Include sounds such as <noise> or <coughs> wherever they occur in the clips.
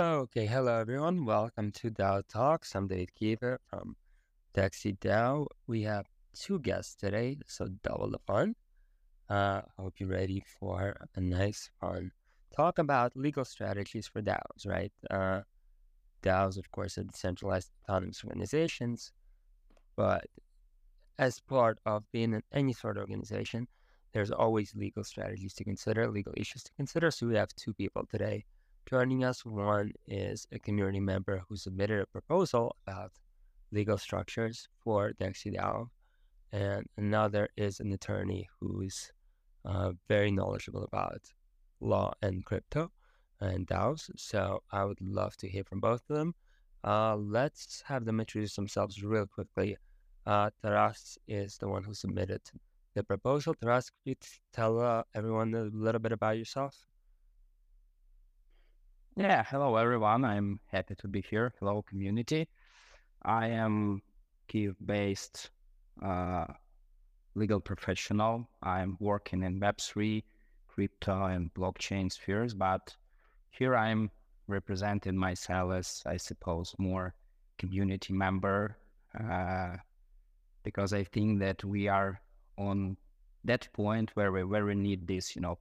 Okay, hello everyone. Welcome to DAO Talks. I'm David Kiefer from DeXe DAO. We have two guests today, so double the fun. Uh, I hope you're ready for a nice, fun talk about legal strategies for DAOs, right? Uh, DAOs, of course, are decentralized autonomous organizations, but as part of being in any sort of organization, there's always legal strategies to consider, legal issues to consider. So we have two people today joining us. One is a community member who submitted a proposal about legal structures for DeXe DAO, and another is an attorney who's uh, very knowledgeable about law and crypto and DAOs. So I would love to hear from both of them. Uh, let's have them introduce themselves real quickly. Uh, Taras is the one who submitted the proposal. Taras, could you tell uh, everyone a little bit about yourself? Yeah, hello everyone. I'm happy to be here. Hello, community. I am Kiev-based uh, legal professional. I'm working in Web3, crypto, and blockchain spheres, but here I'm representing myself as, I suppose, more community member uh, because I think that we are on that point where we we need this, you know,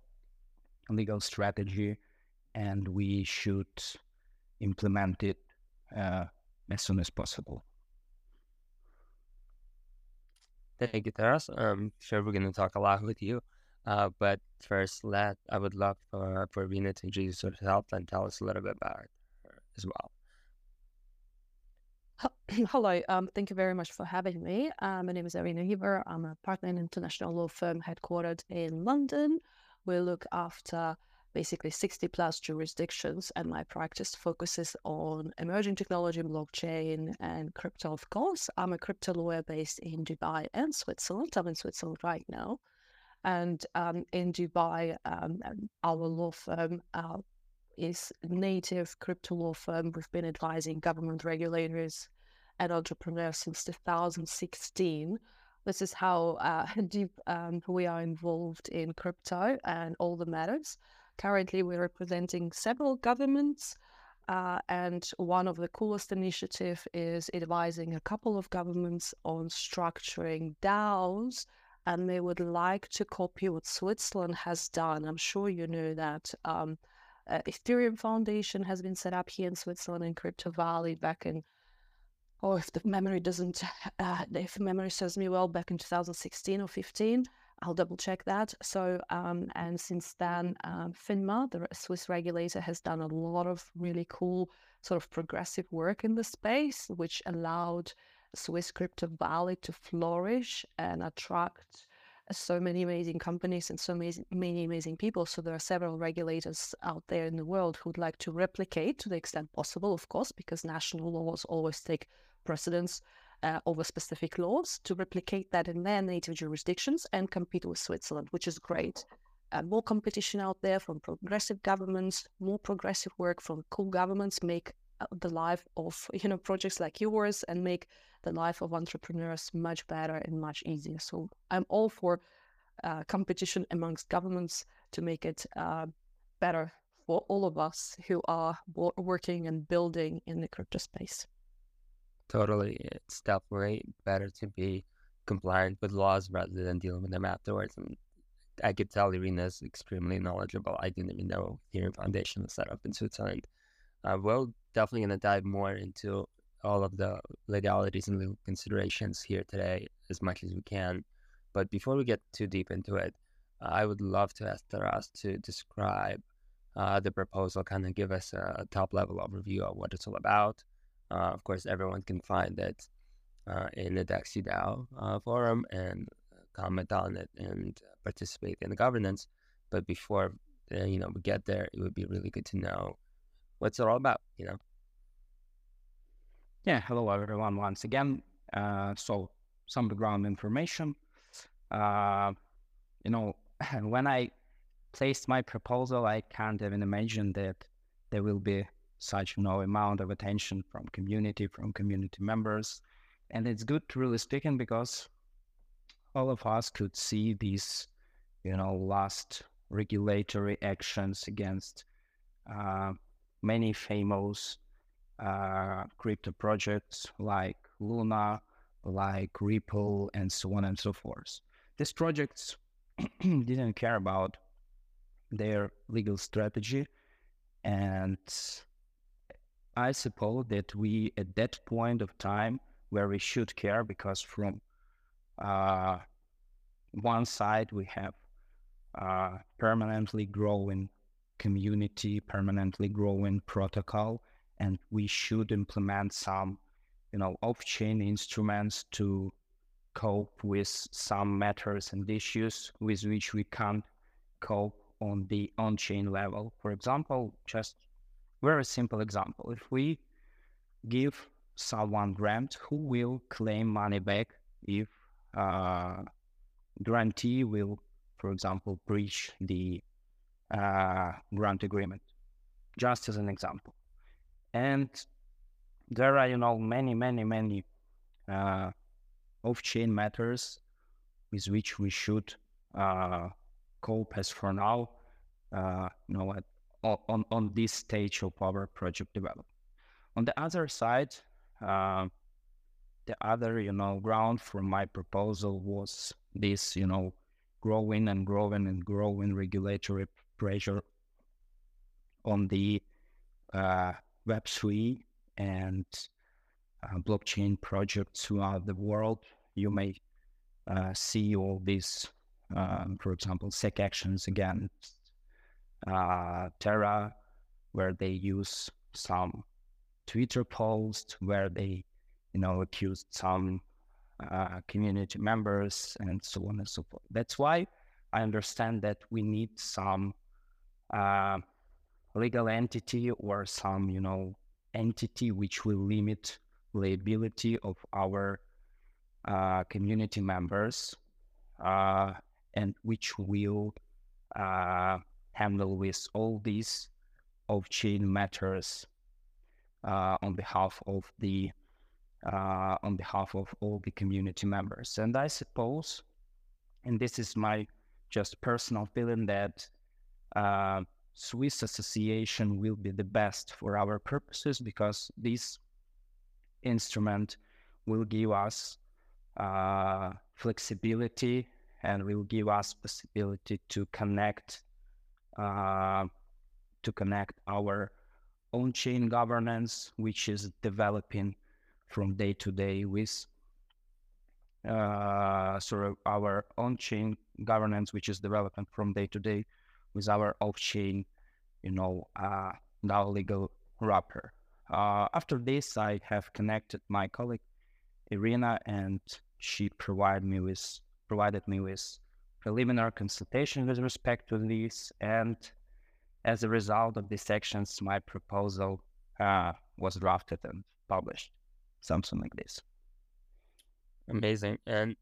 legal strategy, and we should implement it uh, as soon as possible. Thank you, Taras. I'm sure we're going to talk a lot with you. Uh, but first, let I would love for, for Rina to introduce herself and tell us a little bit about her as well. <clears throat> Hello, um, thank you very much for having me. Uh, my name is Irina Heaver. I'm a partner in an international law firm headquartered in London. We look after basically 60 plus jurisdictions, and my practice focuses on emerging technology, blockchain, and crypto, of course. I'm a crypto lawyer based in Dubai and Switzerland. I'm in Switzerland right now. And um, in Dubai, um, our law firm uh, is native crypto law firm. We've been advising government regulators and entrepreneurs since 2016. This is how uh, <laughs> deep um, we are involved in crypto and all the matters. Currently, we're representing several governments, uh, and one of the coolest initiative is advising a couple of governments on structuring DAOs, and they would like to copy what Switzerland has done. I'm sure you know that. Um, uh, Ethereum Foundation has been set up here in Switzerland in Crypto Valley back in, oh, if the memory doesn't, <laughs> uh, if memory serves me well, back in 2016 or 15. I'll double check that. So, um, and since then, um, FINMA, the Swiss regulator, has done a lot of really cool sort of progressive work in the space, which allowed Swiss Crypto Valley to flourish and attract so many amazing companies and so many, many amazing people. So there are several regulators out there in the world who'd like to replicate to the extent possible, of course, because national laws always take precedence uh, over specific laws to replicate that in their native jurisdictions and compete with Switzerland, which is great. Uh, more competition out there from progressive governments, more progressive work from cool governments make uh, the life of <laughs> you know projects like yours and make the life of entrepreneurs much better and much easier. So I'm all for uh, competition amongst governments to make it uh, better for all of us who are working and building in the crypto space. Totally. It's definitely better to be compliant with laws rather than dealing with them afterwards. And I could tell Irina is extremely knowledgeable. I didn't even know Ethereum Foundation was set up in Switzerland. Uh, we're definitely going to dive more into all of the legalities and legal considerations here today as much as we can. But before we get too deep into it, uh, I would love to ask Taras to describe uh, the proposal, kind of give us a top level overview of what it's all about, uh, of course, everyone can find it uh, in the DeXe DAO uh, forum and comment on it and participate in the governance. But before you know we get there, it would be really good to know what's it all about. You know. Yeah. Hello, everyone. Once again, uh, so some background information. Uh, you know, <laughs> when I placed my proposal, I can't even imagine that there will be such you know amount of attention from community from community members and it's good really speaking because all of us could see these you know last regulatory actions against uh, many famous uh, crypto projects like Luna, like Ripple, and so on and so forth. These projects <clears throat> didn't care about their legal strategy. And I suppose that we, at that point of time, where we should care, because from uh, one side we have uh, permanently growing community, permanently growing protocol, and we should implement some, you know, off-chain instruments to cope with some matters and issues with which we can't cope on the on-chain level. For example, just very simple example. If we give someone grant, who will claim money back if uh, grantee will, for example, breach the uh, grant agreement? Just as an example. And there are, you know, many, many, many uh, off-chain matters with which we should uh, cope as for now, uh, you know, at, on, on this stage of our project development. On the other side, uh, the other, you know, ground for my proposal was this, you know, growing and growing and growing regulatory pressure on the uh, Web3 and uh, blockchain projects throughout the world. You may uh, see all these, um, for example, SEC actions against uh, Terra, where they use some Twitter post where they, you know, accused some uh, community members and so on and so forth. That's why I understand that we need some uh, legal entity or some, you know, entity which will limit liability of our uh, community members uh, and which will uh, handle with all these off-chain matters uh, on behalf of the uh, on behalf of all the community members. And I suppose, and this is my just personal feeling that uh, Swiss association will be the best for our purposes because this instrument will give us uh, flexibility and will give us possibility to connect uh, to connect our own chain governance, which is developing from day to day with uh, sort of our on chain governance, which is developing from day to day with our off-chain, you know, uh, now legal wrapper. Uh, after this, I have connected my colleague Irina, and she provided me with provided me with preliminary consultation with respect to this. And as a result of these actions, my proposal uh, was drafted and published, something like this. Amazing. And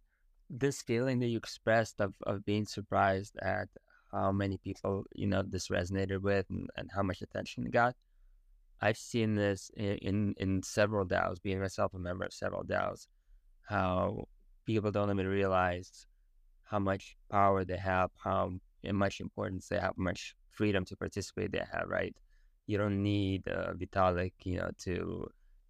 this feeling that you expressed of, of being surprised at how many people you know this resonated with and, and how much attention it got. I've seen this in, in, in several DAOs, being myself a member of several DAOs, how people don't even realize how much power they have, how much importance they have, much freedom to participate they have. Right? You don't need uh, Vitalik, you know, to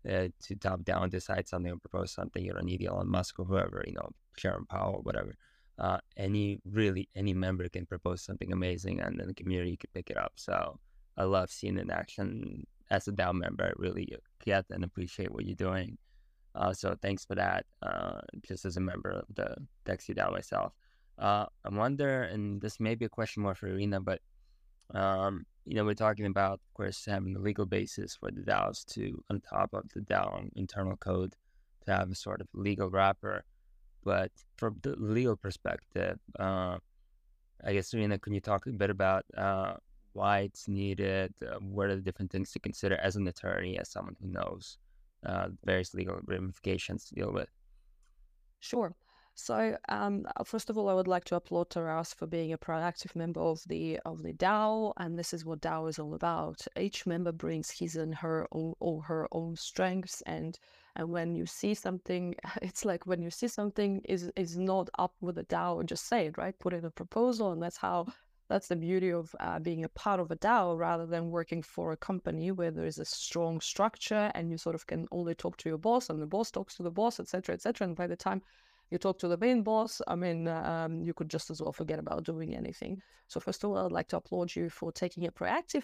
uh, to top down decide something or propose something. You don't need Elon Musk or whoever, you know, Sharon Powell, or whatever uh, any really any member can propose something amazing and then the community can pick it up. So I love seeing in action. As a DAO member, I really get and appreciate what you're doing. Uh, so thanks for that. Uh, just as a member of the DeXe DAO myself, uh, I wonder, and this may be a question more for Irina, but um, you know, we're talking about, of course, having a legal basis for the DAOs to, on top of the DAO internal code, to have a sort of legal wrapper. But from the legal perspective, uh, I guess, Irina, can you talk a bit about uh, why it's needed? Uh, what are the different things to consider as an attorney, as someone who knows uh, various legal ramifications to deal with? Sure. So, um, uh, first of all, I would like to applaud Taras for being a proactive member of the of the DAO, and this is what DAO is all about. Each member brings his and her own, or her own strengths and and when you see something, <laughs> it's like when you see something is is not up with the DAO, just say it, right? Put in a proposal, and that's how That's the beauty of uh, being a part of a DAO rather than working for a company where there is a strong structure and you sort of can only talk to your boss and the boss talks to the boss, etc., etc. And by the time you talk to the main boss, I mean, um, you could just as well forget about doing anything. So, first of all, I'd like to applaud you for taking a proactive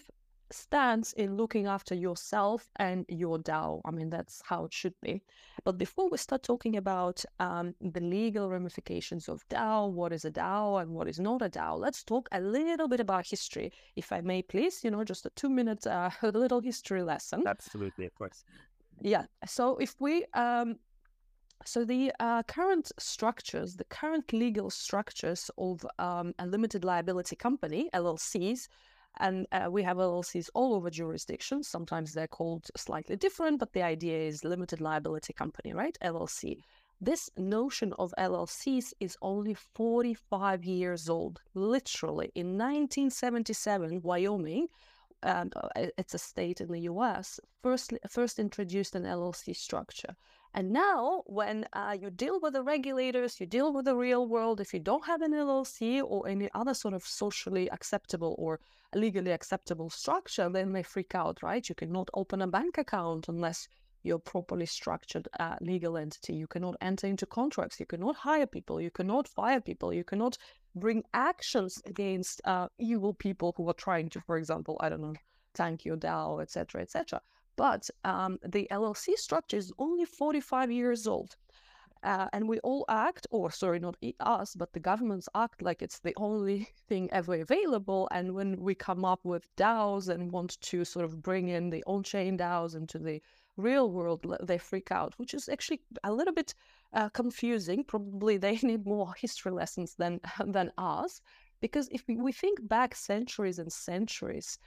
stance in looking after yourself and your DAO. I mean, that's how it should be. But before we start talking about um, the legal ramifications of DAO, what is a DAO and what is not a DAO, let's talk a little bit about history, if I may, please. You know, just a two minute uh, <laughs> little history lesson. Absolutely, of course. Yeah. So if we um, so the uh, current structures, the current legal structures of um, a limited liability company, LLCs, and uh, we have LLCs all over jurisdictions. Sometimes they're called slightly different, but the idea is limited liability company, right? LLC. This notion of LLCs is only 45 years old. Literally, in 1977, Wyoming, and uh, it's a state in the US, first, first introduced an LLC structure. And now, when uh, you deal with the regulators, you deal with the real world, if you don't have an LLC or any other sort of socially acceptable or legally acceptable structure, then they freak out, right? You cannot open a bank account unless you're properly structured uh, legal entity. You cannot enter into contracts. You cannot hire people. You cannot fire people. You cannot bring actions against uh, evil people who are trying to, for example, I don't know, tank your DAO, etc., etc. But um, the LLC structure is only 45 years old. Uh, and we all act, or sorry, not us, but the governments act like it's the only <laughs> thing ever available. And when we come up with DAOs and want to sort of bring in the on chain DAOs into the real world, they freak out, which is actually a little bit uh, confusing. Probably they <laughs> need more history lessons than, <laughs> than us. Because if we think back centuries and centuries,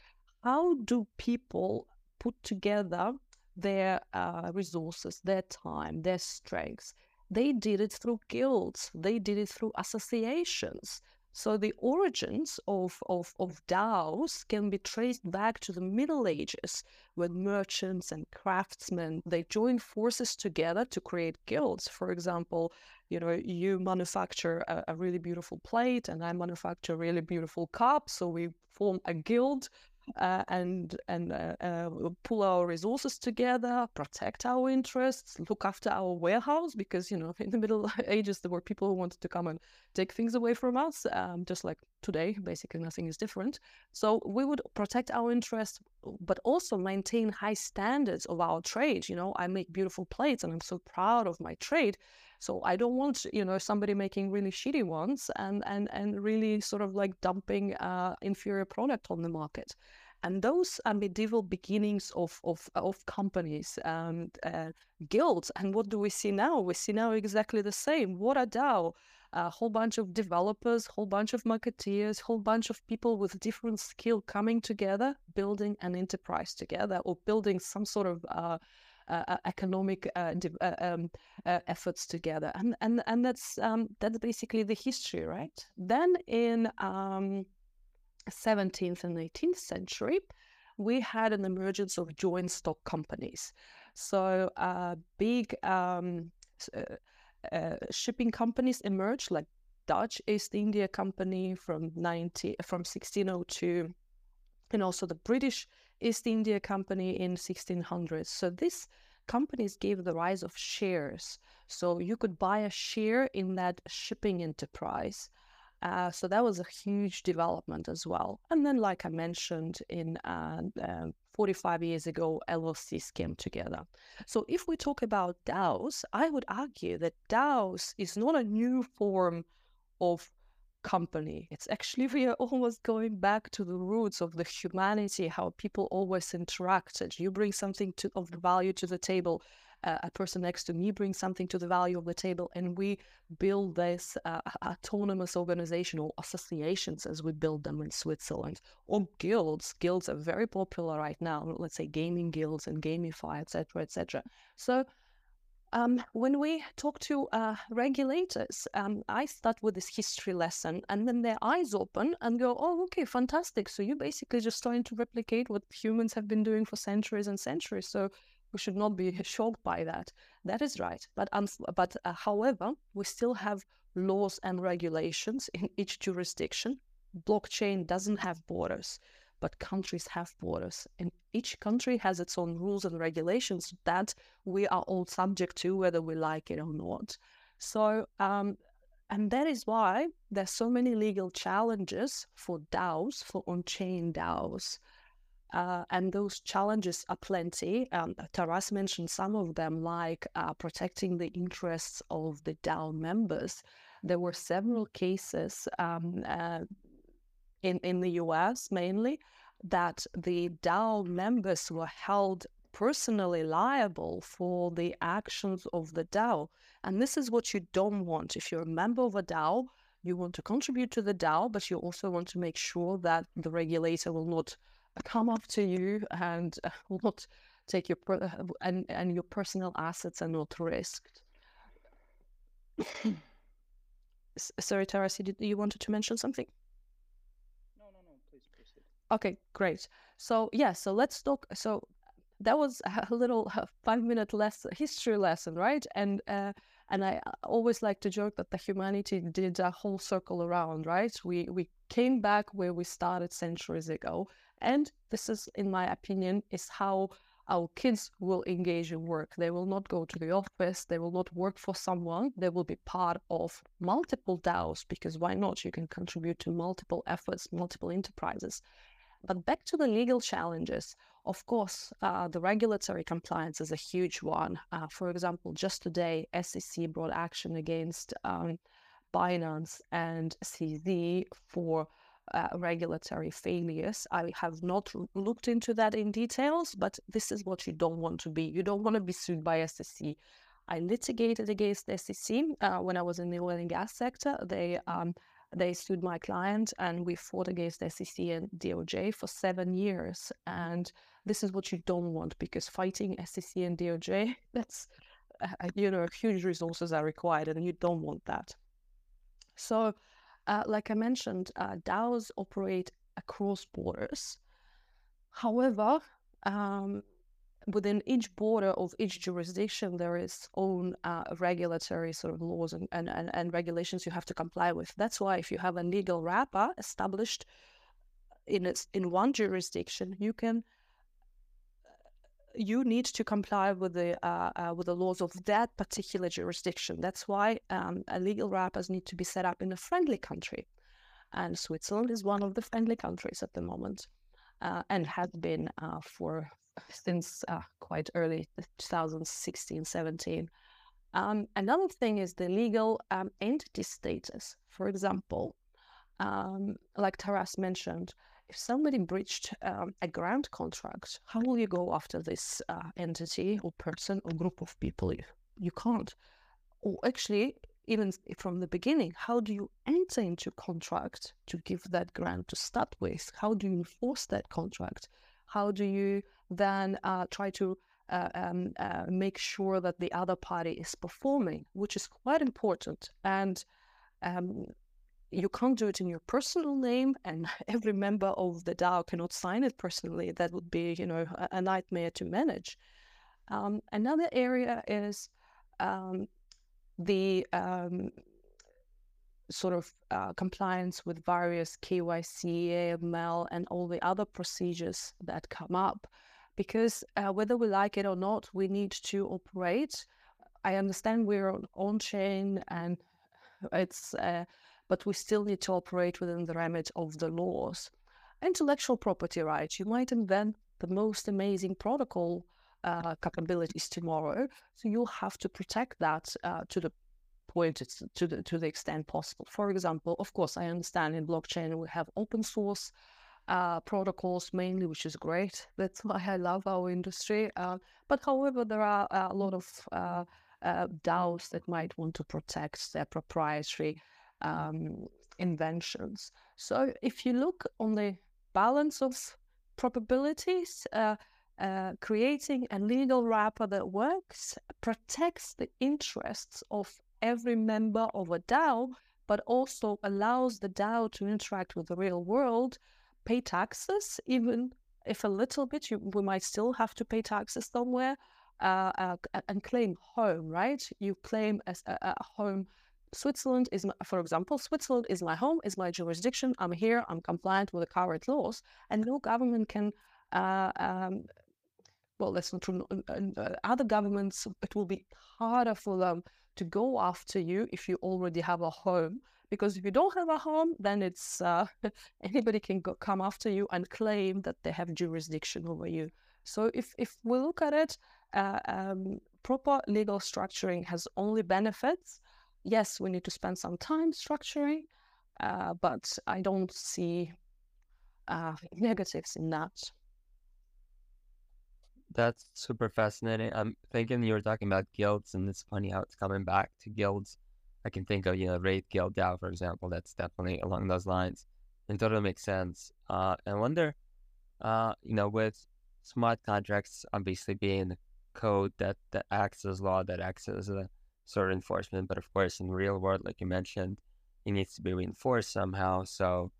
how do people put together their uh, resources, their time, their strengths. They did it through guilds, they did it through associations. So the origins of, of, of DAOs can be traced back to the Middle Ages when merchants and craftsmen they joined forces together to create guilds. For example, you know, you manufacture a, a really beautiful plate and I manufacture a really beautiful cup. So we form a guild uh, and and uh, uh, pull our resources together, protect our interests, look after our warehouse because you know <laughs> in the Middle <laughs> Ages there were people who wanted to come and take things away from us, um, just like today. Basically, nothing is different. So we would protect our interests, but also maintain high standards of our trade. You know, I make beautiful plates, and I'm so proud of my trade. So I don't want, you know, somebody making really shitty ones and and and really sort of like dumping uh, inferior product on the market. And those are medieval beginnings of of, of companies and uh, guilds. And what do we see now? We see now exactly the same. What a DAO! A whole bunch of developers, whole bunch of marketeers, whole bunch of people with different skill coming together, building an enterprise together, or building some sort of uh, economic uh, um, efforts together, and and and that's um, that's basically the history, right? Then in um, 17th and 18th century, we had an emergence of joint stock companies. So uh, big um, uh, uh, shipping companies emerged, like Dutch East India Company from 90 from 1602, and also the British East India Company in 1600s. So these companies gave the rise of shares. So you could buy a share in that shipping enterprise. Uh, so that was a huge development as well. And then, like I mentioned, in uh, uh, 45 years ago, LLCs came together. So if we talk about DAOs, I would argue that DAOs is not a new form of company. It's actually we are almost going back to the roots of the humanity, how people always interacted. You bring something to, of value to the table. Uh, a person next to me brings something to the value of the table, and we build this uh, autonomous organization or associations as we build them in Switzerland, or guilds. Guilds are very popular right now. Let's say gaming guilds and GameFi, etc., etc. So um, when we talk to uh, regulators, um, I start with this history lesson, and then their eyes open and go, "Oh, okay, fantastic! So you're basically just trying to replicate what humans have been doing for centuries and centuries. So we should not be <laughs> shocked by that. That is right. But um, but uh, however, we still have laws and regulations in each jurisdiction blockchain doesn't have borders, but countries have borders. And each country has its own rules and regulations that we are all subject to, whether we like it or not. So, um, and that is why there's so many legal challenges for DAOs, for on-chain DAOs. Uh, and those challenges are plenty. Um, Taras mentioned some of them, like uh, protecting the interests of the DAO members. There were several cases um, uh, in, in the US mainly that the DAO members were held personally liable for the actions of the DAO. And this is what you don't want. If you're a member of a DAO, you want to contribute to the DAO, but you also want to make sure that the regulator will not come up to you and <laughs> will not take your and and your personal assets are not risked. <coughs> Sorry, Taras, you, you wanted to mention something? No, no, no. Please proceed. Okay, great. So yeah, so let's talk. So that was a little five minute less history lesson, right? And uh, and I always like to joke that the humanity did a whole circle around, right? We we came back where we started centuries ago, and this is, in my opinion, is how our kids will engage in work. They will not go to the office. They will not work for someone. They will be part of multiple DAOs because why not? You can contribute to multiple efforts, multiple enterprises. But back to the legal challenges. Of course, uh, the regulatory compliance is a huge one. Uh, for example, just today, SEC brought action against um, Binance and CZ for uh, regulatory failures. I have not looked into that in details, but this is what you don't want to be. You don't want to be sued by SEC. I litigated against SEC uh, when I was in the oil and gas sector. They um, they sued my client, and we fought against SEC and DOJ for seven years. And this is what you don't want because fighting SEC and DOJ, <laughs> that's uh, you know huge resources are required, and you don't want that. So uh, like I mentioned, uh, DAOs operate across borders. However, um, within each border of each jurisdiction, there is own uh, regulatory sort of laws and, and, and, and, regulations you have to comply with. That's why if you have a legal wrapper established in its in one jurisdiction, you can you need to comply with the uh, uh, with the laws of that particular jurisdiction. That's why um, legal wrappers need to be set up in a friendly country, and Switzerland is one of the friendly countries at the moment, uh, and has been uh, for since uh, quite early 2016, 17. Um, another thing is the legal um, entity status. For example, um, like Taras mentioned, if somebody breached um, a grant contract, how will you go after this uh, entity or person or group of people? You, you can't. Or actually, even from the beginning, how do you enter into contract to give that grant to start with? How do you enforce that contract? How do you then uh, try to uh, um, uh, make sure that the other party is performing, which is quite important. And um, you can't do it in your personal name and <laughs> every member of the DAO cannot sign it personally. That would be, you know, a, nightmare to manage. Um, another area is um, the um, sort of uh, compliance with various KYC, AML, and all the other procedures that come up. Because uh, whether we like it or not, we need to operate. I understand we're on chain and it's uh, but we still need to operate within the remit of the laws. Intellectual property rights, you might invent the most amazing protocol uh, capabilities tomorrow, so you'll have to protect that uh, to the point to the to the extent possible. For example, of course, I understand in blockchain we have open source uh, protocols mainly, which is great. <laughs> That's why I love our industry. Uh, but however, there are a lot of uh, uh DAOs that might want to protect their proprietary um, inventions. So if you look on the balance of probabilities, uh, uh, creating a legal wrapper that works protects the interests of every member of a DAO, but also allows the DAO to interact with the real world, pay taxes, even if a little bit, you, we might still have to pay taxes somewhere, uh, uh and claim home, right? You claim as a, a home Switzerland is, my, for example, Switzerland is my home, is my jurisdiction. I'm here. I'm compliant with the current laws, and no government can. Uh, um, well, that's not true. Uh, other governments, it will be harder for them to go after you if you already have a home. Because if you don't have a home, then it's uh, <laughs> anybody can go, come after you and claim that they have jurisdiction over you. So if if we look at it, uh, um, proper legal structuring has only benefits. Yes, we need to spend some time structuring, uh, but I don't see uh, <laughs> negatives in that. That's super fascinating. I'm thinking you were talking about guilds, and it's funny how it's coming back to guilds. I can think of, you know, Raid Guild DAO, for example. That's definitely along those lines. It totally makes sense. Uh, I wonder, uh, you know, with smart contracts obviously being code that, that acts as law, that acts as a sort of enforcement. But of course, in real world, like you mentioned, it needs to be reinforced somehow. So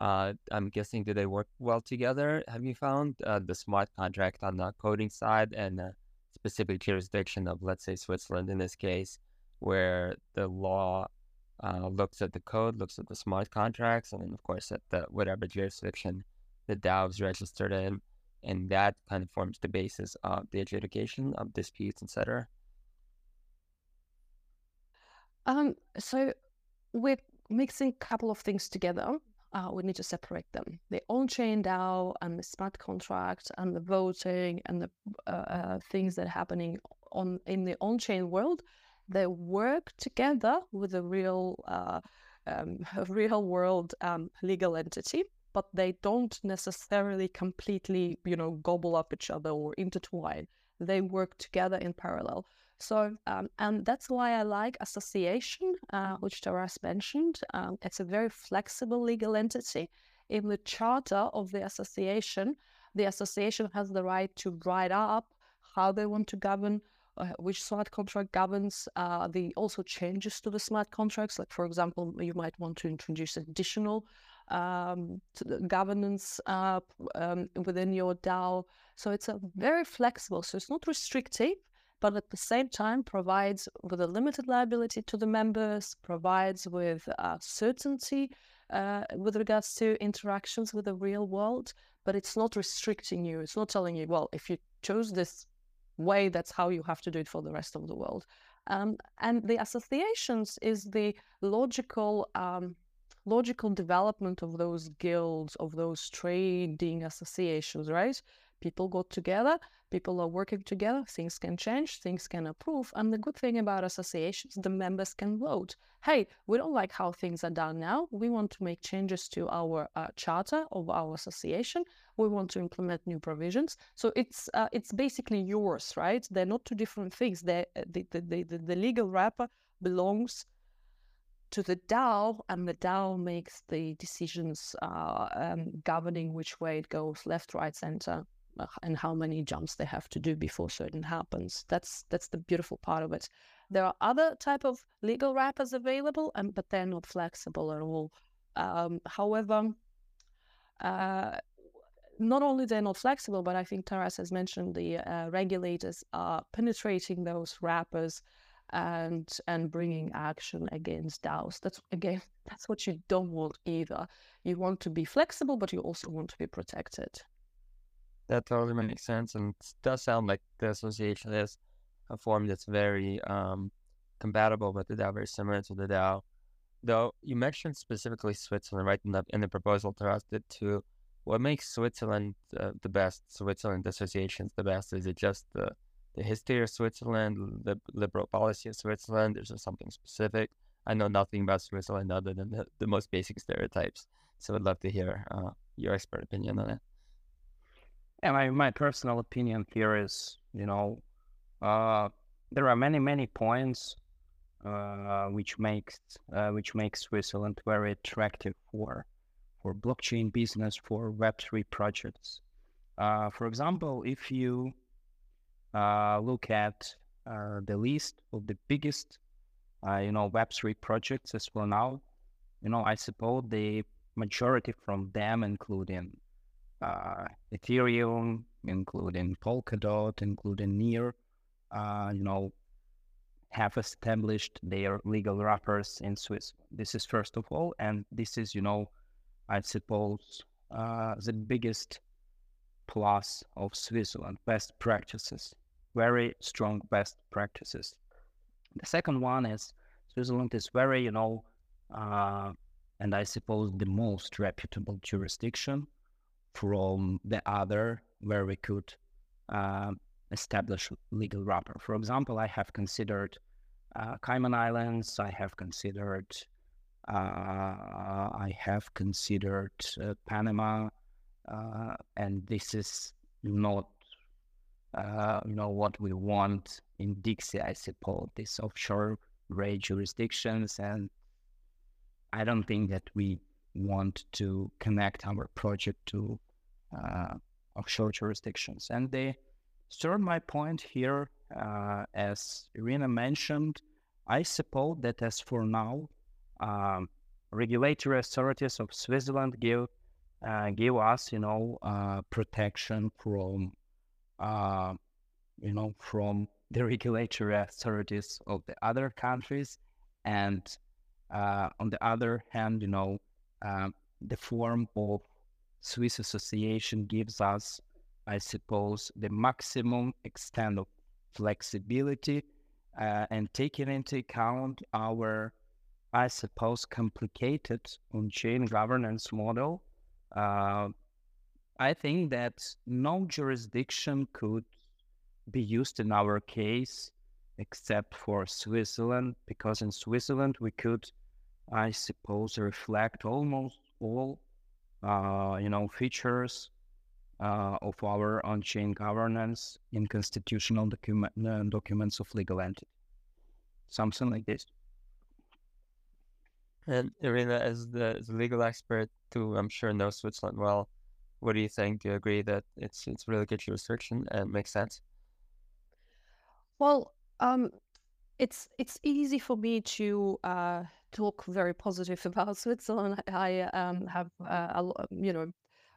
uh, I'm guessing, do they work well together? Have you found uh, the smart contract on the coding side and uh, specific jurisdiction of, let's say, Switzerland in this case, where the law uh, looks at the code, looks at the smart contracts, and then, of course, at the whatever jurisdiction the DAO is registered in, and that kind of forms the basis of the adjudication of disputes, etc. Um, so we're mixing a couple of things together. Uh, we need to separate them. The on-chain DAO and the smart contract and the voting and the uh, uh, things that are happening on in the on-chain world, they work together with a real, uh, um, <laughs> real world um, legal entity but they don't necessarily completely, you know, gobble up each other or intertwine. They work together in parallel. So, um, and that's why I like association, uh, which Taras mentioned. Um, it's a very flexible legal entity. In the charter of the association, the association has the right to write up how they want to govern, uh, which smart contract governs uh, the also changes to the smart contracts. Like, for example, you might want to introduce additional um, governance uh, um, within your DAO. So it's a very flexible. So it's not restrictive, but at the same time provides with a limited liability to the members, provides with uh, certainty uh, with regards to interactions with the real world. But it's not restricting you. It's not telling you, well, if you chose this way, that's how you have to do it for the rest of the world. Um, and the associations is the logical um, logical development of those guilds, of those trading associations, right? People got together, people are working together, things can change, things can improve. And the good thing about associations, the members can vote. Hey, we don't like how things are done now. We want to make changes to our uh, charter of our association. We want to implement new provisions. So it's uh, it's basically yours, right? They're not two different things. Uh, the, the, the, the legal wrapper belongs to the DAO, and the DAO makes the decisions uh, um, governing which way it goes, left, right, center, and how many jumps they have to do before certain happens. That's that's the beautiful part of it. There are other type of legal wrappers available, and but they're not flexible at all. Um, however, uh, not only they're not flexible, but I think Taras has mentioned the uh, regulators are penetrating those wrappers and and bringing action against DAOs. That's again, <laughs> that's what you don't want either. You want to be flexible, but you also want to be protected. That totally makes sense, and it does sound like the association is a form that's very um, compatible with the DAO, very similar to the DAO. Though you mentioned specifically Switzerland, right? In the in the proposal to us, too. What makes Switzerland uh, the best? Switzerland associations the best? Is it just the the history of Switzerland, the liberal policy of Switzerland? Is there something specific? I know nothing about Switzerland other than the, the most basic stereotypes. So I'd love to hear uh, your expert opinion on it. Yeah, my, my personal opinion here is, you know, uh, there are many, many points uh, which makes uh, which makes Switzerland very attractive for for blockchain business, for Web3 projects. Uh, for example, if you uh, look at uh, the list of the biggest, you know, Web3 projects as well now, you know, I suppose the majority from them, including uh, Ethereum, including Polkadot, including Near, uh, you know, have established their legal wrappers in Swiss. This is first of all, and this is, you know, I suppose uh, the biggest plus of Switzerland, best practices, very strong best practices. The second one is Switzerland is very, you know, uh, and I suppose the most reputable jurisdiction from the other where we could uh, establish legal wrapper. For example, I have considered uh, Cayman Islands. I have considered uh, I have considered uh, Panama, uh, and this is not uh, you know what we want in DeXe. I suppose these offshore rate jurisdictions, and I don't think that we want to connect our project to uh, offshore jurisdictions. And the third my point here, uh, as Irina mentioned, I suppose that as for now, um, regulatory authorities of Switzerland give uh, give us, you know, uh, protection from, uh, you know, from the <laughs> regulatory authorities of the other countries, and uh, on the other hand, you know, um, the form of Swiss association gives us, I suppose, the maximum extent of flexibility uh, and taking into account our, I suppose, complicated on-chain governance model. Uh, I think that no jurisdiction could be used in our case except for Switzerland, because in Switzerland we could, I suppose, reflect almost all uh, you know, features uh, of our on-chain governance in constitutional document, uh, documents of legal entity. Something like this. And Irina, as the, as the legal expert who I'm sure knows Switzerland well, what do you think? Do you agree that it's it's really good jurisdiction and makes sense? Well, um, it's it's easy for me to uh, talk very positive <laughs> about Switzerland. I um, have, uh, a, you know,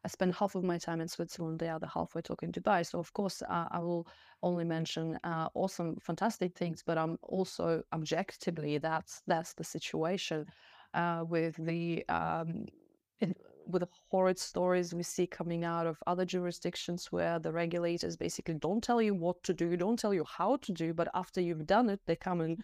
I spend half of my time in Switzerland, the other half we're talking Dubai. So of course, uh, I will only mention uh, awesome, fantastic things, but I'm also objectively that's that's the situation uh, with the um, in, with the horrid stories we see coming out of other jurisdictions where the regulators basically don't tell you what to do, don't tell you how to do, but after you've done it, they come and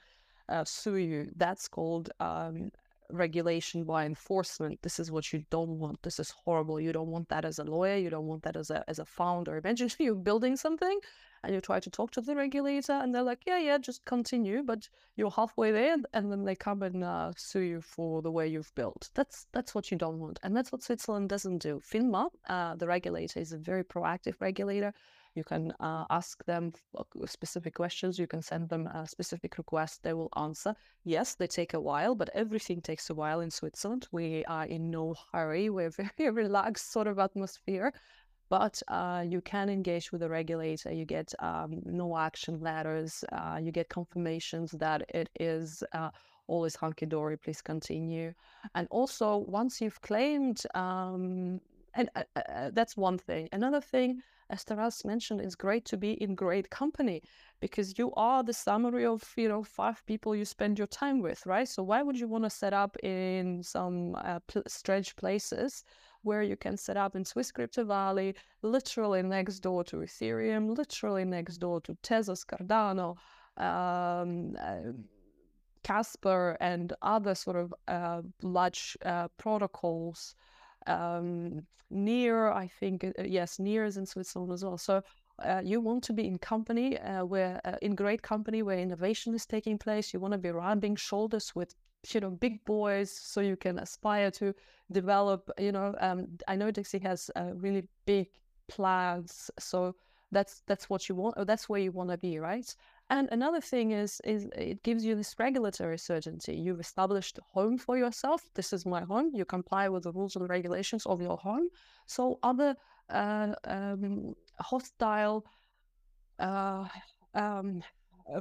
uh, sue you. That's called um, regulation by enforcement. This is what you don't want. This is horrible. You don't want that as a lawyer. You don't want that as a as a founder. Imagine <laughs> you're building something and you try to talk to the regulator and they're like, yeah, yeah, just continue. But you're halfway there and then they come and uh, sue you for the way you've built. That's that's what you don't want. And that's what Switzerland doesn't do. FINMA, uh, the regulator, is a very proactive regulator. You can uh, ask them uh, specific questions. You can send them a specific request. They will answer. Yes, they take a while, but everything takes a while in Switzerland. We are in no hurry. We're <laughs> very relaxed sort of atmosphere. But uh, you can engage with the regulator. You get um, no action letters. Uh, you get confirmations that it is uh, all is hunky dory. Please continue. And also, once you've claimed, um, and uh, uh, that's one thing. Another thing as Taras mentioned, it's great to be in great company because you are the summary of you know five people you spend your time with, right? So why would you want to set up in some uh, pl- strange places where you can set up in Swiss Crypto Valley, literally next door to Ethereum, literally next door to Tezos, Cardano, um, uh, Casper, and other sort of uh, large uh, protocols um, near, I think, uh, yes, near is in Switzerland as well. So uh, you want to be in company uh, where, uh, in great company where innovation is taking place. You want to be rubbing shoulders with, you know, big boys so you can aspire to develop, you know, um, I know DeXe has uh, really big plans. So that's, that's what you want, that's where you want to be, right? And another thing is, is it gives you this regulatory certainty. You've established a home for yourself. This is my home. You comply with the rules and regulations of your home. So other uh, um, hostile uh, um,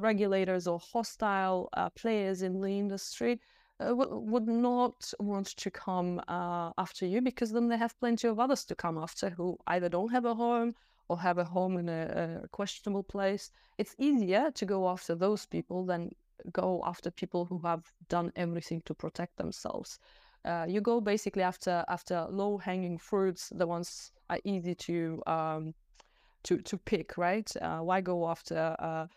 regulators or hostile uh, players in the industry uh, would not want to come uh, after you because then they have plenty of others to come after who either don't have a home or have a home in a, a questionable place, it's easier to go after those people than go after people who have done everything to protect themselves. Uh, you go basically after after low hanging fruits, the ones are easy to um, to to pick, right? Uh, why go after a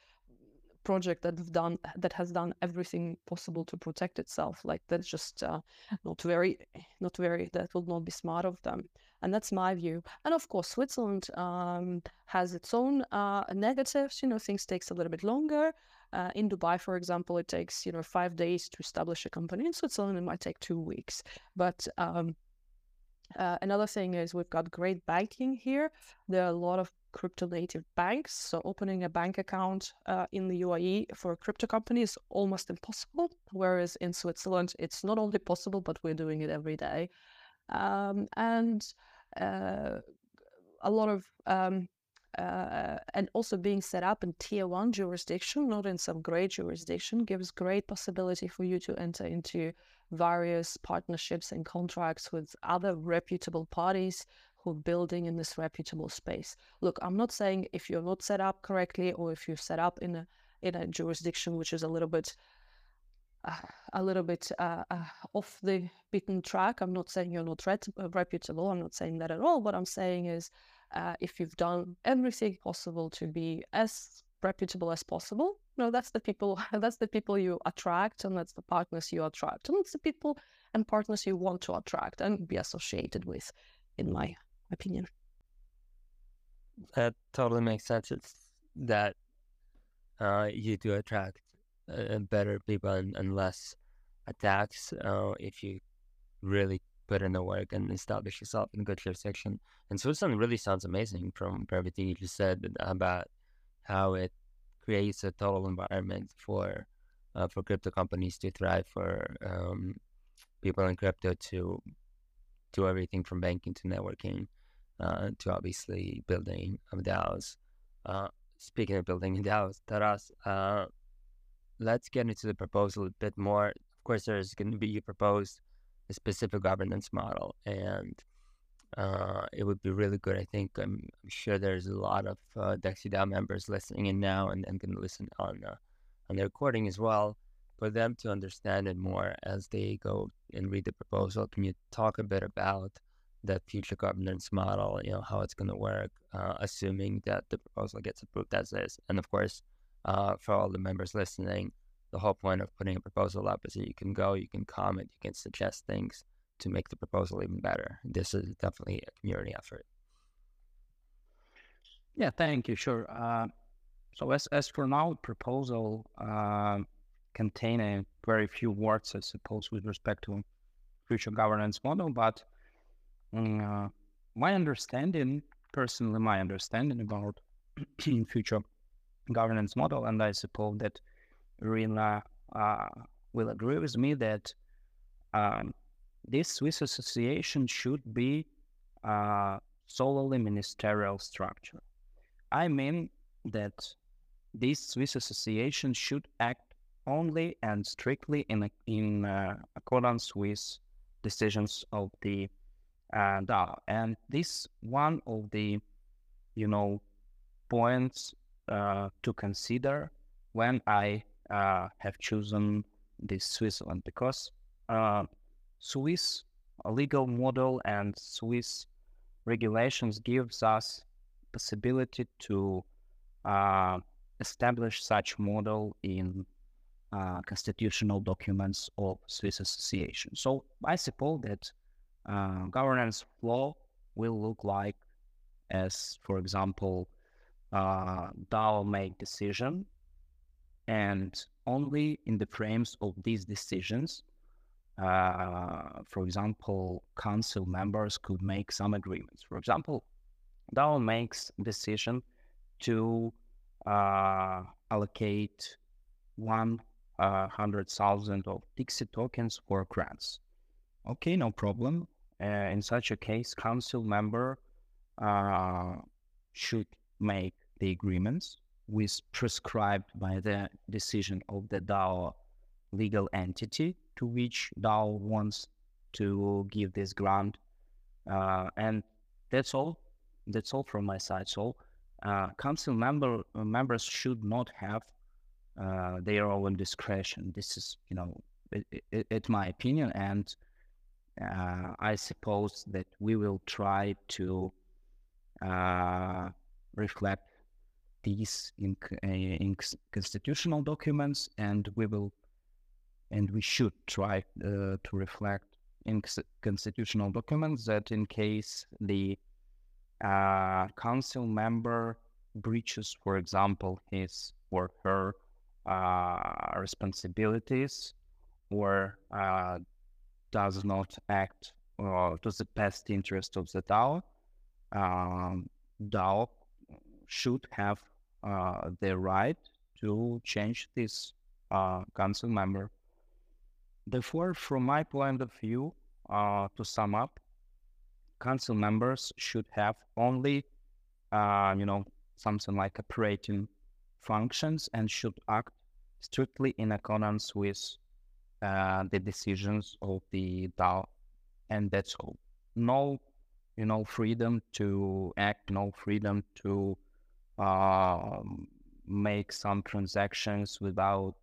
project that done that has done everything possible to protect itself? Like that's just uh, not very not very that will not be smart of them. And that's my view. And of course, Switzerland um, has its own uh, negatives. You know, things takes a little bit longer. Uh, in Dubai, for example, it takes you know five days to establish a company. In Switzerland, it might take two weeks. But um, uh, another thing is we've got great banking here. There are a lot of crypto native banks. So opening a bank account uh, in the UAE for a crypto company is almost impossible. Whereas in Switzerland, it's not only possible, but we're doing it every day. Um, and a lot of um, uh, and also being set up in tier one jurisdiction, not in some great jurisdiction, gives great possibility for you to enter into various partnerships and contracts with other reputable parties who are building in this reputable space. Look, I'm not saying if you're not set up correctly or if you're set up in a in a jurisdiction which is a little bit uh, a little bit uh, uh, off the beaten track. I'm not saying you're not reputable. I'm not saying that at all. What I'm saying is uh, if you've done everything possible to be as reputable as possible, no, that's the people. <laughs> That's the people you attract, and that's the partners you attract, and it's the people and partners you want to attract and be associated with, in my opinion. That totally makes sense. It's that uh, you do attract uh, better people and, and less attacks uh, if you really put in the work and establish yourself in a good jurisdiction. And Switzerland really sounds amazing from everything you just said about how it creates a total environment for uh, for crypto companies to thrive, for um, people in crypto to do everything from banking to networking uh, to obviously building DAOs. Uh, speaking of building <laughs> DAOs, Taras, uh, let's get into the proposal a bit more. Of course, there's going to be you proposed a specific governance model, and uh, it would be really good. I think I'm, sure there's a lot of uh, members listening in now and, going to listen on uh, on the recording as well for them to understand it more as they go and read the proposal. Can you talk a bit about that future governance model? You know how it's going to work, uh, assuming that the proposal gets approved as is, and of course, uh, for all the members listening, the whole point of putting a proposal up is that you can go, you can comment, you can suggest things to make the proposal even better. This is definitely a community effort. Yeah, thank you. Sure. Uh, so as as for now, proposal uh, a very few words, I suppose, with respect to future governance model. But mm, uh, my understanding, personally, my understanding about <clears throat> future governance model, and I suppose that Rina uh, will agree with me that um, this Swiss association should be uh, solely ministerial structure. I mean that this Swiss association should act only and strictly in in uh, accordance with decisions of the uh, DAO, and this one of the you know points uh, to consider when I uh, have chosen this Switzerland because uh, Swiss legal model and Swiss regulations gives us possibility to uh, establish such model in uh, constitutional documents of Swiss association. So I suppose that governance law will look like as, for example, uh, DAO make decision and only in the frames of these decisions uh, for example, council members could make some agreements. For example, DAO makes decision to uh, allocate uh, hundred thousand of DeXe tokens for grants. Okay, no problem. Uh, in such a case, council member uh, should make the agreements with prescribed by the decision of the DAO legal entity to which DAO wants to give this grant. Uh, and that's all. That's all from my side. So uh, council member members should not have uh, their own discretion. This is, you know, it's my opinion, and uh, I suppose that we will try to uh, reflect these in, in constitutional documents, and we will, and we should try uh, to reflect in constitutional documents that in case the uh, council member breaches, for example, his or her uh, responsibilities or uh, does not act to the best interest of the DAO, um, DAO should have uh, the right to change this uh, council member. Therefore, from my point of view, uh, to sum up, council members should have only, uh, you know, something like operating functions and should act strictly in accordance with uh, the decisions of the DAO, and that's all. No, you know, freedom to act, no freedom to uh, make some transactions without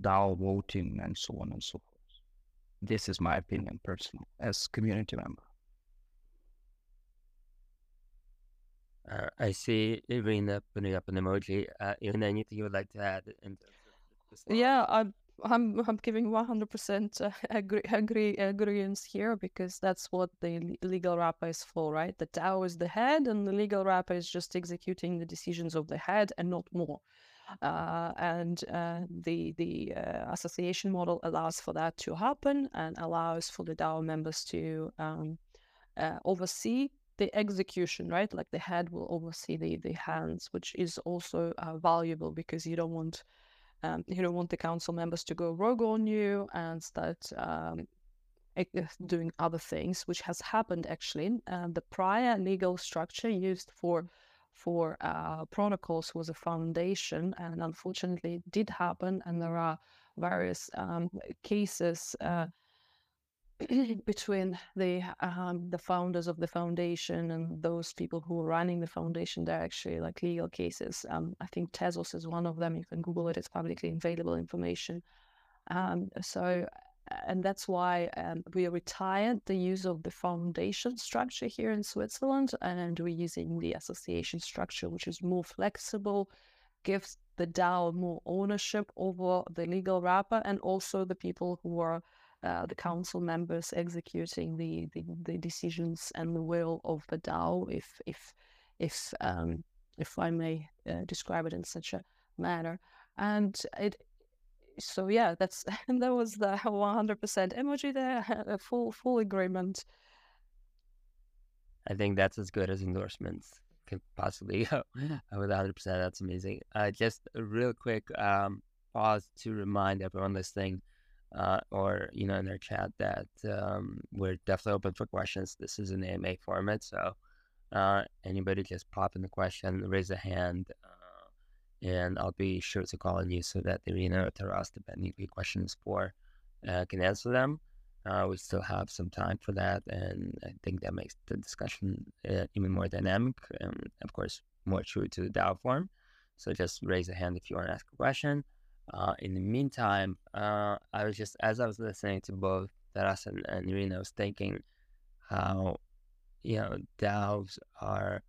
DAO voting and so on and so forth. This is my opinion personally as community member. Uh, I see Irina putting up an emoji. Uh, Irina, anything you would like to add? In yeah, I'm, I'm, I'm giving 100% uh, <laughs> agree, agree, here because that's what the legal wrapper is for, right? The DAO is the head, and the legal wrapper is just executing the decisions of the head and not more. Uh, and uh, the the uh, association model allows for that to happen and allows for the DAO members to um, uh, oversee the execution, right? Like the head will oversee the the hands, which is also uh, valuable because you don't want um, you don't want the council members to go rogue on you and start um, doing other things, which has happened actually. Uh, the prior legal structure used for for uh, protocols was a foundation, and unfortunately, it did happen. And there are various um, cases uh, <clears throat> between the um, the founders of the foundation and those people who are running the foundation. They're actually like legal cases. Um, I think Tezos is one of them. You can Google it; it's publicly available information. Um, so and that's why um, we retired the use of the foundation structure here in Switzerland, and we're using the association structure, which is more flexible, gives the DAO more ownership over the legal wrapper, and also the people who are uh, the council members executing the, the, the decisions and the will of the DAO, if if if um, if I may uh, describe it in such a manner. And it so yeah, that's <laughs> that was the 100% emoji there, <laughs> full full agreement. I think that's as good as endorsements can possibly go <laughs> with 100%. That's amazing. Uh, just a real quick um, pause to remind everyone listening uh, or, you know, in their chat that um, we're definitely open for questions. This is an AMA format. So uh, anybody just pop in the question, raise a hand. Uh, and I'll be sure to call on you so that Irina or Taras, depending the questions for, uh, can answer them. Uh, we still have some time for that, and I think that makes the discussion uh, even more dynamic and, of course, more true to the DAO form. So just raise a hand if you want to ask a question. Uh, in the meantime, uh, I was just, as I was listening to both Taras and, and Irina, I was thinking how, you know, DAOs are,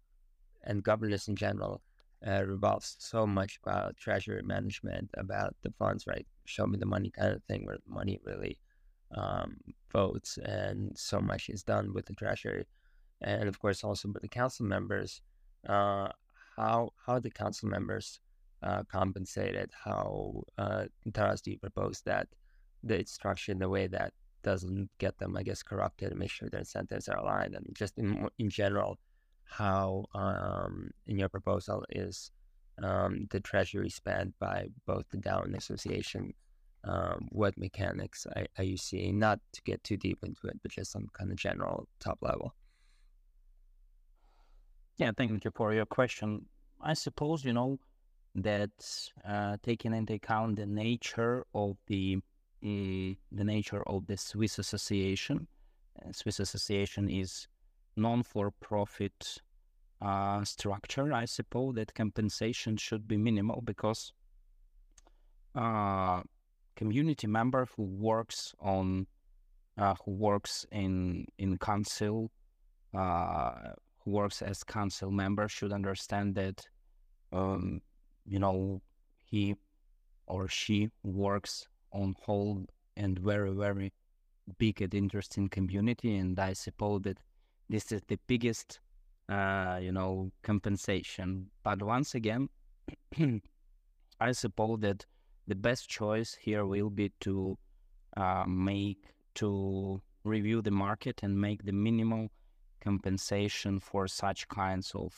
and governance in general, uh, revolves so much about treasury management, about the funds, right? Show me the money kind of thing, where money really um, votes, and so much is done with the treasury, and of course also with the council members. Uh, how how the council members uh, compensated? How uh, Taras do you propose that the structure in the way that doesn't get them, I guess, corrupted and make sure their incentives are aligned, and just in in general how um, in your proposal is um, the treasury spent by both the DAO and the association. Um, what mechanics are, are, you seeing? Not to get too deep into it, but just some kind of general top level. Yeah, thank you for your question. I suppose you know that uh, taking into account the nature of the uh, the nature of the Swiss association. Uh, Swiss association is non-for-profit uh, structure, I suppose that compensation should be minimal because uh, community member who works on uh, who works in in council uh, who works as council member should understand that um, you know he or she works on whole and very very big and interesting community and i suppose that this is the biggest uh, you know compensation. But once again <clears throat> i suppose that the best choice here will be to uh, make to review the market and make the minimal compensation for such kinds of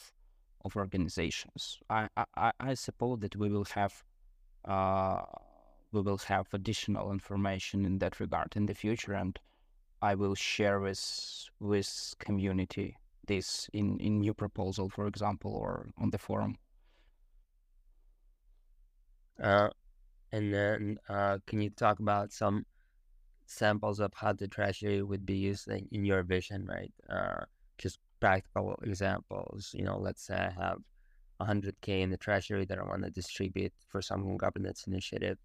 of organizations. I I, I suppose that we will have uh, we will have additional information in that regard in the future, and I will share with with community this in in new proposal, for example, or on the forum. Uh, and then, uh, can you talk about some samples of how the treasury would be used in, your vision, right? Uh, just practical examples. You know, let's say I have 100k in the treasury that I want to distribute for some governance initiative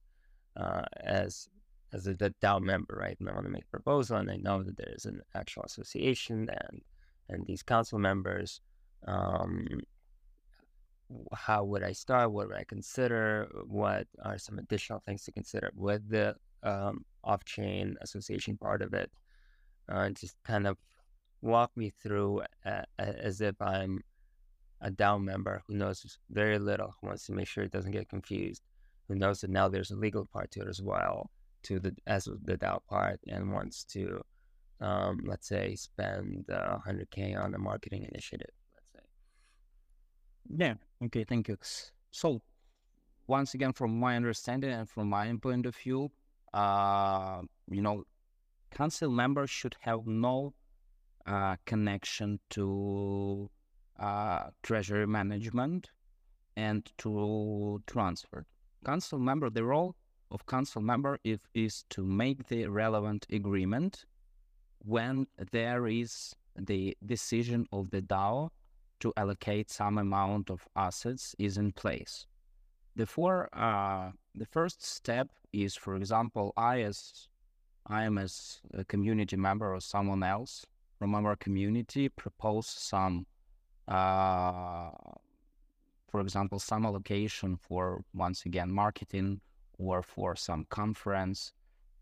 uh, as as a DAO member, right? And I want to make a proposal, and I know that there is an actual association and and these council members. Um, how would I start? What would I consider? What are some additional things to consider with the um, off-chain association part of it? Uh, just kind of walk me through as if I'm a DAO member who knows very little, who wants to make sure it doesn't get confused, who knows that now there's a legal part to it as well, to the as the DAO part, and wants to, um, let's say, spend uh, 100k on a marketing initiative. Let's say. Yeah. Okay. Thank you. So, once again, from my understanding and from my point of view, uh, you know, council members should have no uh, connection to uh, treasury management and to transfer. Council member, the role of council member is, is to make the relevant agreement when there is the decision of the DAO to allocate some amount of assets is in place. Therefore, uh, the first step is, for example, I as I am as a community member or someone else from our community propose some, uh, for example, some allocation for once again marketing or for some conference.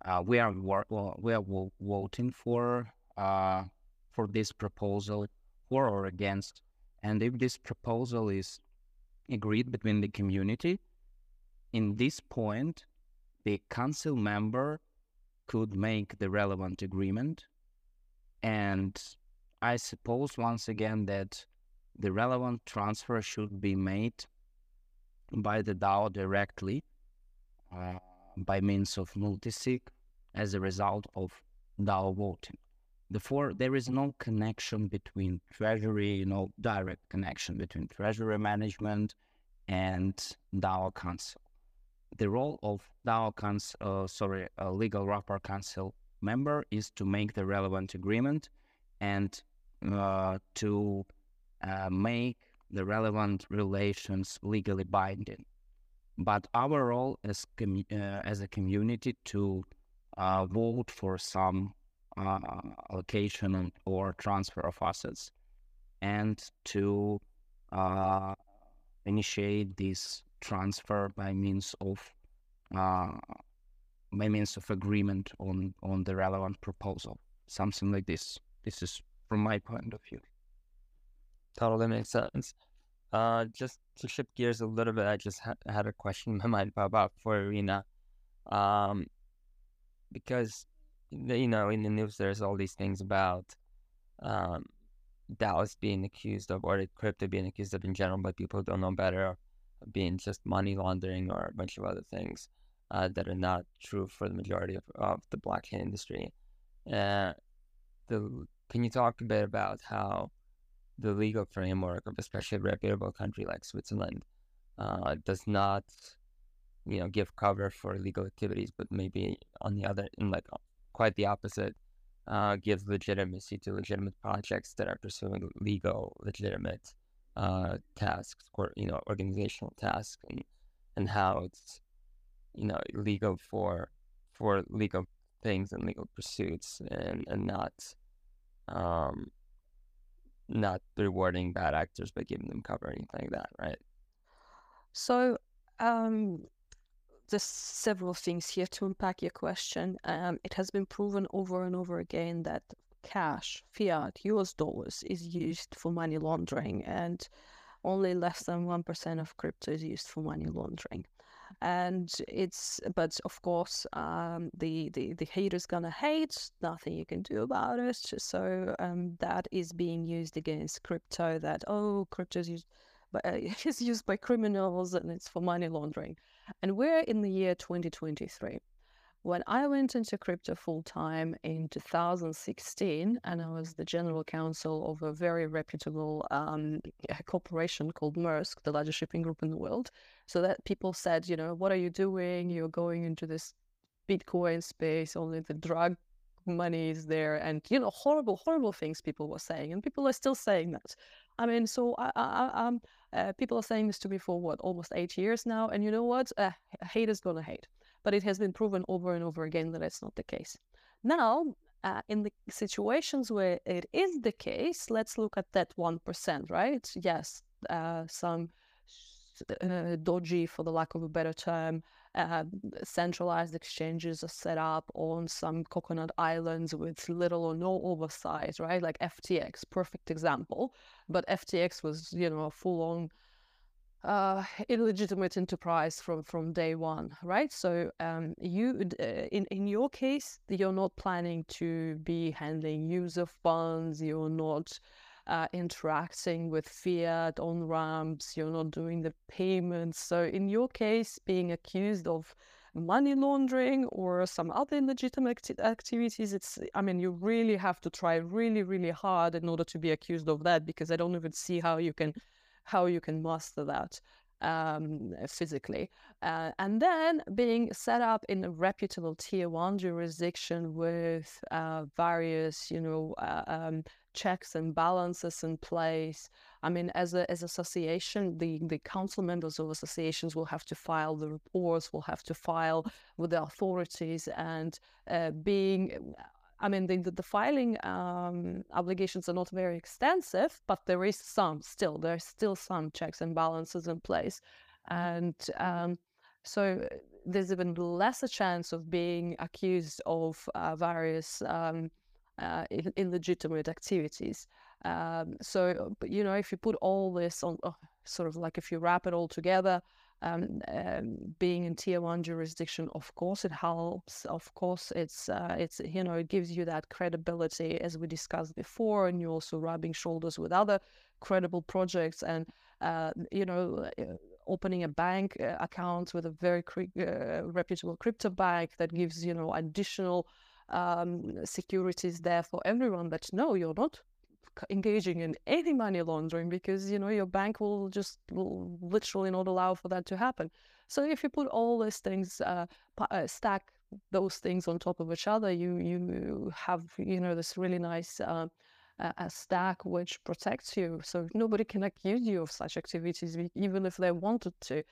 Uh, we are well, we are voting for uh, for this proposal for or against, and if this proposal is agreed between the community, in this point, the council member could make the relevant agreement and I suppose once again that the relevant transfer should be made by the DAO directly uh, by means of multisig as a result of DAO voting. Therefore, there is no connection between treasury, you know, direct connection between treasury management and DAO council. The role of DAO council, uh, sorry, a legal wrapper council member is to make the relevant agreement and uh, to uh, make the relevant relations legally binding. But our role as uh, as a community to uh, vote for some uh, allocation or transfer of assets and to initiate this transfer by means of by means of agreement on on the relevant proposal, something like this. This is from my point of view. Totally makes sense. Uh, just to shift gears a little bit, I just ha- had a question in my mind about for Irina, um, because you know in the news there's all these things about um, DAOs being accused of or crypto being accused of in general, but people don't know better, being just money laundering or a bunch of other things uh, that are not true for the majority of, of the blockchain industry. Uh, the can you talk a bit about how the legal framework of especially a reputable country like Switzerland uh, does not, you know, give cover for illegal activities, but maybe on the other, in like quite the opposite, uh, gives legitimacy to legitimate projects that are pursuing legal, legitimate uh, tasks or you know organizational tasks, and and how it's you know, legal for for legal things and legal pursuits, and and not um not rewarding bad actors by giving them cover or anything like that, right? So um, there's several things here to unpack your question. Um, it has been proven over and over again that cash, fiat, US dollars is used for money laundering, and only less than 1% of crypto is used for money laundering. And it's, but of course, um, the, the, the hater's gonna hate, nothing you can do about it. So um, that is being used against crypto that, oh, crypto is used, but, <laughs> uh, is used by criminals and it's for money laundering. And we're in the year 2023. When I went into crypto full time in 2016, and I was the general counsel of a very reputable um, corporation called Maersk, the largest shipping group in the world, so that people said, you know, what are you doing? You're going into this Bitcoin space, only the drug money is there, and you know, horrible, horrible things people were saying, and people are still saying that. I mean, so I, I, um, uh, people are saying this to me for what almost eight years now, and you know what? Uh, hate is gonna hate but it has been proven over and over again that that's not the case. Now, uh, in the situations where it is the case, let's look at that 1%, right? Yes, uh, some uh, dodgy, for the lack of a better term, uh, centralized exchanges are set up on some coconut islands with little or no oversight, right? Like FTX, perfect example. But FTX was, you know, a full on uh, illegitimate enterprise from from day one, right? So um, you uh, in in your case, you're not planning to be handling user funds. You're not uh, interacting with fiat on ramps. You're not doing the payments. So in your case, being accused of money laundering or some other illegitimate activities it's i mean you really have to try really really hard in order to be accused of that because i don't even see how you can how you can master that um, physically. Uh, and then being set up in a reputable tier one jurisdiction with uh, various, you know, uh, um, checks and balances in place. I mean, as a as association, the the council members of associations will have to file the reports, will have to file with the authorities, and uh, being I mean, the, the filing um, obligations are not very extensive, but there is some still. There's still some checks and balances in place. And um, so there's even less a chance of being accused of uh, various um, uh, illegitimate activities. Um, so, you know, if you put all this on, uh, sort of like if you wrap it all together, um, um, being in tier one jurisdiction, of course, it helps. Of course, it's uh, it's you know it gives you that credibility as we discussed before, and you're also rubbing shoulders with other credible projects, and uh, you know. Uh, opening a bank uh, account with a very uh, reputable crypto bank that gives you know additional um, securities there for everyone that no you're not engaging in any money laundering because you know your bank will just will literally not allow for that to happen. So if you put all these things, uh, uh, stack those things on top of each other, you you have you know this really nice. Uh, a stack which protects you, so nobody can accuse you of such activities, even if they wanted to.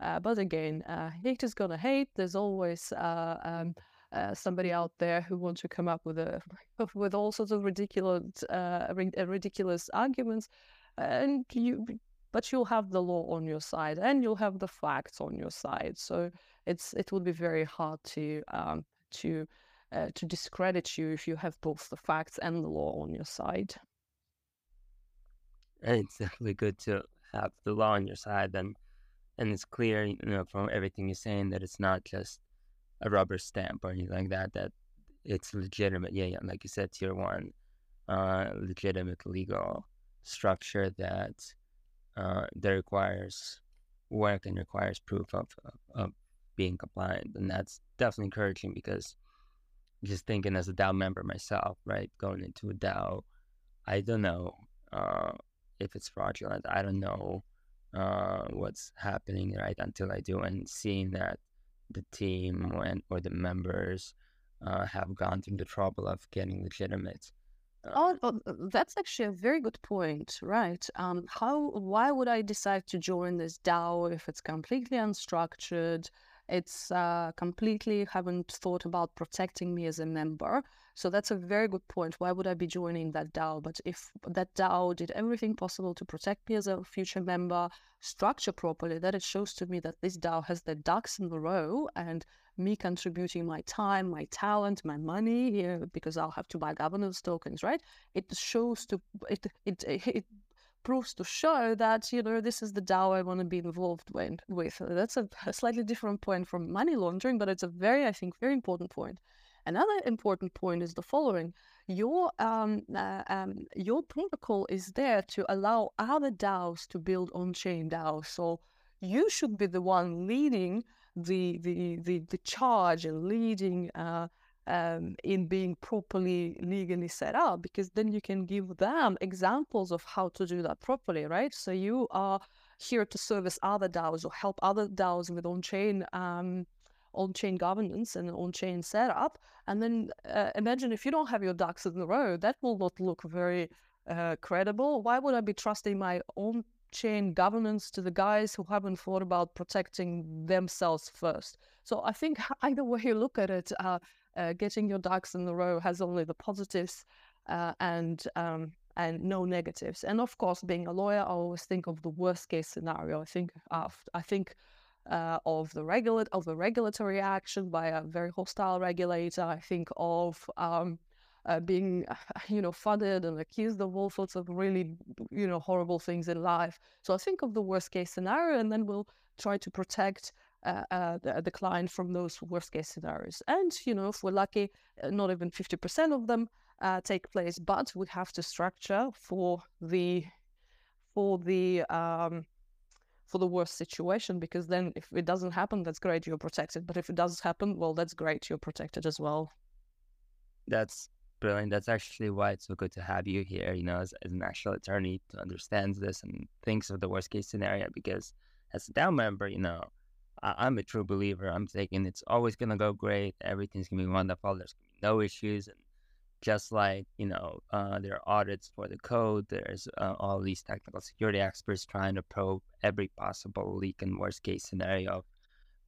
Uh, but again, uh, hate is gonna hate. There's always uh, um, uh, somebody out there who wants to come up with a <laughs> with all sorts of ridiculous uh, uh, ridiculous arguments, and you but you'll have the law on your side and you'll have the facts on your side. So it's it will be very hard to um, to uh, to discredit you if you have both the facts and the law on your side. It's definitely good to have the law on your side, and and it's clear, you know, from everything you're saying that it's not just a rubber stamp or anything like that. That it's legitimate. Yeah, yeah. Like you said, tier one, uh, legitimate legal structure that uh, that requires work and requires proof of, of, of being compliant, and that's definitely encouraging because just thinking as a DAO member myself, right, going into a DAO, I don't know uh, if it's fraudulent. I don't know uh, what's happening right until I do, and seeing that the team and or the members uh, have gone through the trouble of getting legitimate. Uh, oh, oh, that's actually a very good point, right? Um, how? Why would I decide to join this DAO if it's completely unstructured? It's uh, completely haven't thought about protecting me as a member. So that's a very good point. Why would I be joining that DAO? But if that DAO did everything possible to protect me as a future member, structure properly, that it shows to me that this DAO has the ducks in the row and me contributing my time, my talent, my money, you know, because I'll have to buy governance tokens, right? It shows to it it it proves to show that you know this is the DAO I want to be involved with. With that's a, <laughs> a slightly different point from money laundering, but it's a very I think very important point. Another important point is the following: your um, uh, um, your protocol is there to allow other DAOs to build on-chain DAOs. So you should be the one leading the the the, the charge and leading uh, um, in being properly legally set up because then you can give them examples of how to do that properly right so you are here to service other DAOs or help other DAOs with on-chain um, on-chain governance and on-chain setup and then uh, imagine if you don't have your ducks in a row that will not look very uh, credible why would I be trusting my own chain governance to the guys who haven't thought about protecting themselves first. So I think <laughs> either way you look at it, uh, uh, getting your ducks in a row has only the positives uh, and um, and no negatives. And of course, being a lawyer, I always think of the worst case scenario. I think I think uh, of the regulate of the regulatory action by a very hostile regulator. I think of um, uh, being, <laughs> you know, funded and accused of all sorts of really, you know, horrible things in life. So I think of the worst case scenario, and then we'll try to protect uh, uh, the, the, client from those worst case scenarios. And you know, if we're lucky, uh, not even fifty percent of them uh, take place, but we have to structure for the for the um, for the worst situation because then if it doesn't happen that's great you're protected but if it does happen well that's great you're protected as well that's brilliant. That's actually why it's so good to have you here, you know, as, as an actual attorney to understand this and thinks of the worst case scenario. Because as a DAO member, you know, I, am a true believer. I'm thinking it's always going to go great. Everything's going to be wonderful. There's no issues. And just like, you know, uh, there are audits for the code, there's uh, all these technical security experts trying to probe every possible leak and worst case scenario of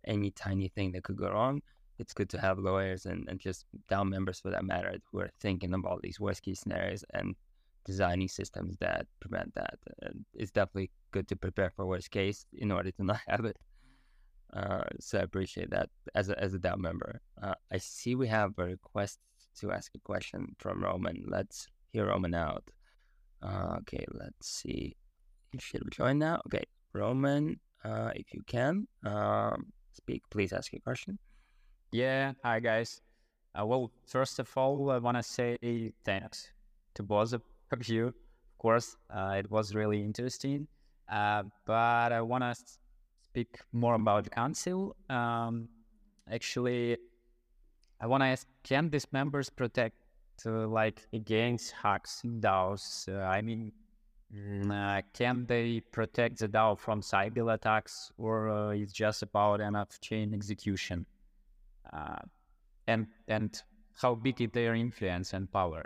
any tiny thing that could go wrong it's good to have lawyers and, and just DAO members for that matter who are thinking about these worst case scenarios and designing systems that prevent that. And it's definitely good to prepare for worst case in order to <laughs> not have it. Uh, so I appreciate that as a, as a DAO member. Uh, I see we have a request to ask a question from Roman. Let's hear Roman out. Uh, okay, let's see. Should join now. Okay, Roman, uh, if you can um, speak, please ask your question. Yeah, hi guys. Uh, well, first of all, I want to say thanks to both of you. Of course, uh, it was really interesting. Uh, but I want to speak more about council. Um, actually, I want to ask: Can these members protect, uh, like, against hacks in DAOs? Uh, I mean, mm, uh, can they protect the DAO from cyber attacks, or it's just about enough chain execution? uh, and and how big is their influence and power.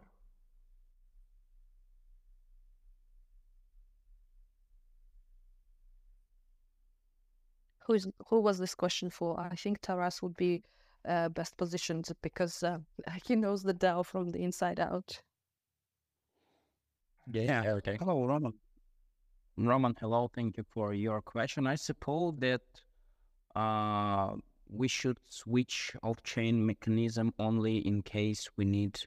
Who's who was this question for? I think Taras would be uh, best positioned because uh, <laughs> he knows the DAO from the inside out. Yeah. Okay. Hello, Roman. Roman, hello. Thank you for your question. I suppose that uh, we should switch off-chain mechanism only in case we need,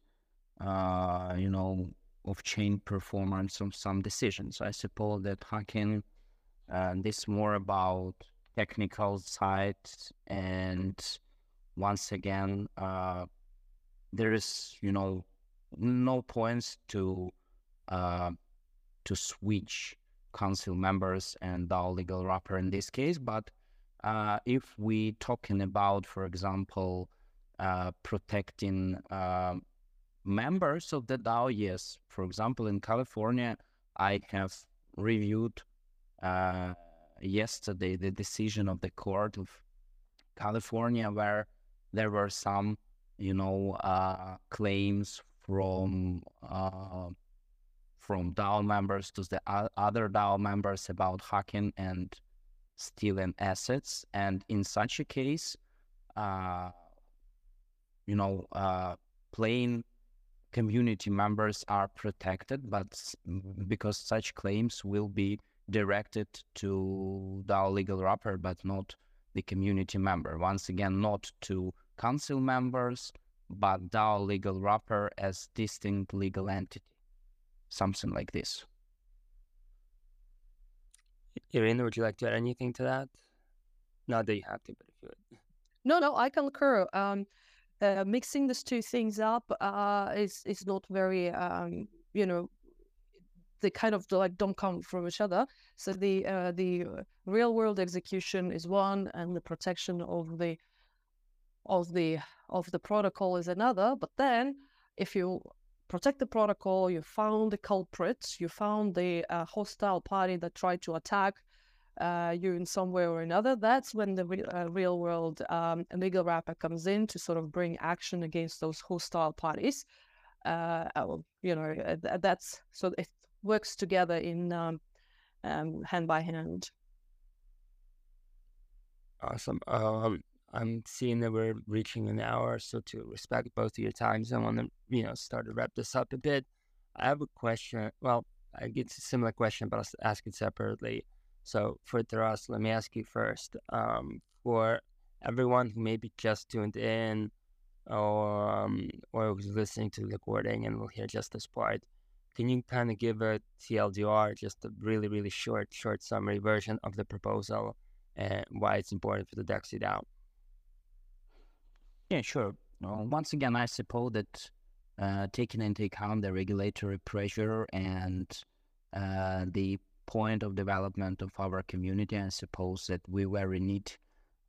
uh, you know, off-chain performance of some decisions. I suppose that hacking uh, this more about technical side and once again, uh, there is, you know, no points to uh, to switch council members and DAO legal wrapper in this case, but uh, if we talking about, for example, uh, protecting uh, members of the DAO, yes. For example, in California, I have reviewed uh, yesterday the decision of the court of California where there were some, you know, uh, claims from uh, from DAO members to the other DAO members about hacking and stealing assets. And in such a case, uh, you know, uh, plain community members are protected, but because such claims will be directed to DAO legal wrapper, but not the community member. Once again, not to council members, but DAO legal wrapper as distinct legal entity. Something like this. Irina, would you like to add anything to that? Not that you have to, but if you would. No, no, I concur. Um, uh, mixing these two things up uh, is is not very, um, you know, they kind of like don't come from each other. So the uh, the real world execution is one, and the protection of the of the of the protocol is another. But then, if you protect the protocol, you found the culprits, you found the uh, hostile party that tried to attack uh, you in some way or another, that's when the re- uh, real world um, legal wrapper comes in to sort of bring action against those hostile parties. Uh, you know, uh, that's so works together in um, um, hand by hand. Awesome. Um, I'm seeing that we're reaching an hour, so to respect both of your times, I want to you know start to wrap this up a bit. I have a question. Well, I get a similar question, but I'll ask it separately. So for Taras, let me ask you first. Um, for everyone who maybe just tuned in or um, or was listening to the recording and will hear just this part, can you kind of give a TLDR, just a really really short short summary version of the proposal and why it's important for the DeXe DAO? Yeah, sure. Well, once again, I suppose that uh, taking into account the regulatory pressure and uh, the point of development of our community. I suppose that we very need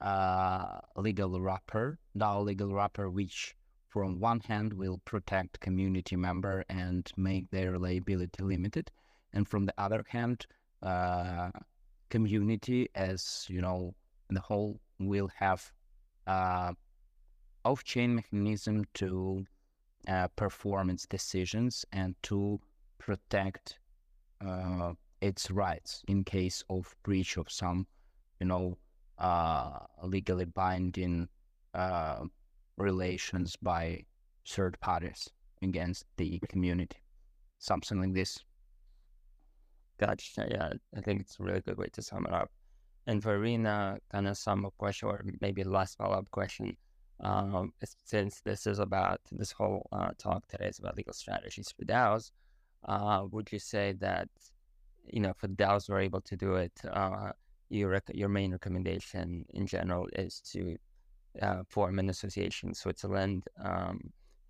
uh, legal wrapper, DAO legal wrapper, which from one hand will protect community member and make their liability limited, and from the other hand, uh, community as you know the whole will have uh, off-chain mechanism to uh, perform its decisions and to protect uh, its rights in case of breach of some, you know, uh, legally binding uh, relations by third parties against the community. Something like this. Gotcha. Yeah, I think it's a really good way to sum it up. And for Irina, kind of sum up question, or maybe last follow up question. Um, since this is about this whole uh, talk today is about legal strategies for DAOs, uh, would you say that you know, for DAOs who are able to do it, uh, your rec- your main recommendation in general is to uh, form an association in Switzerland, um,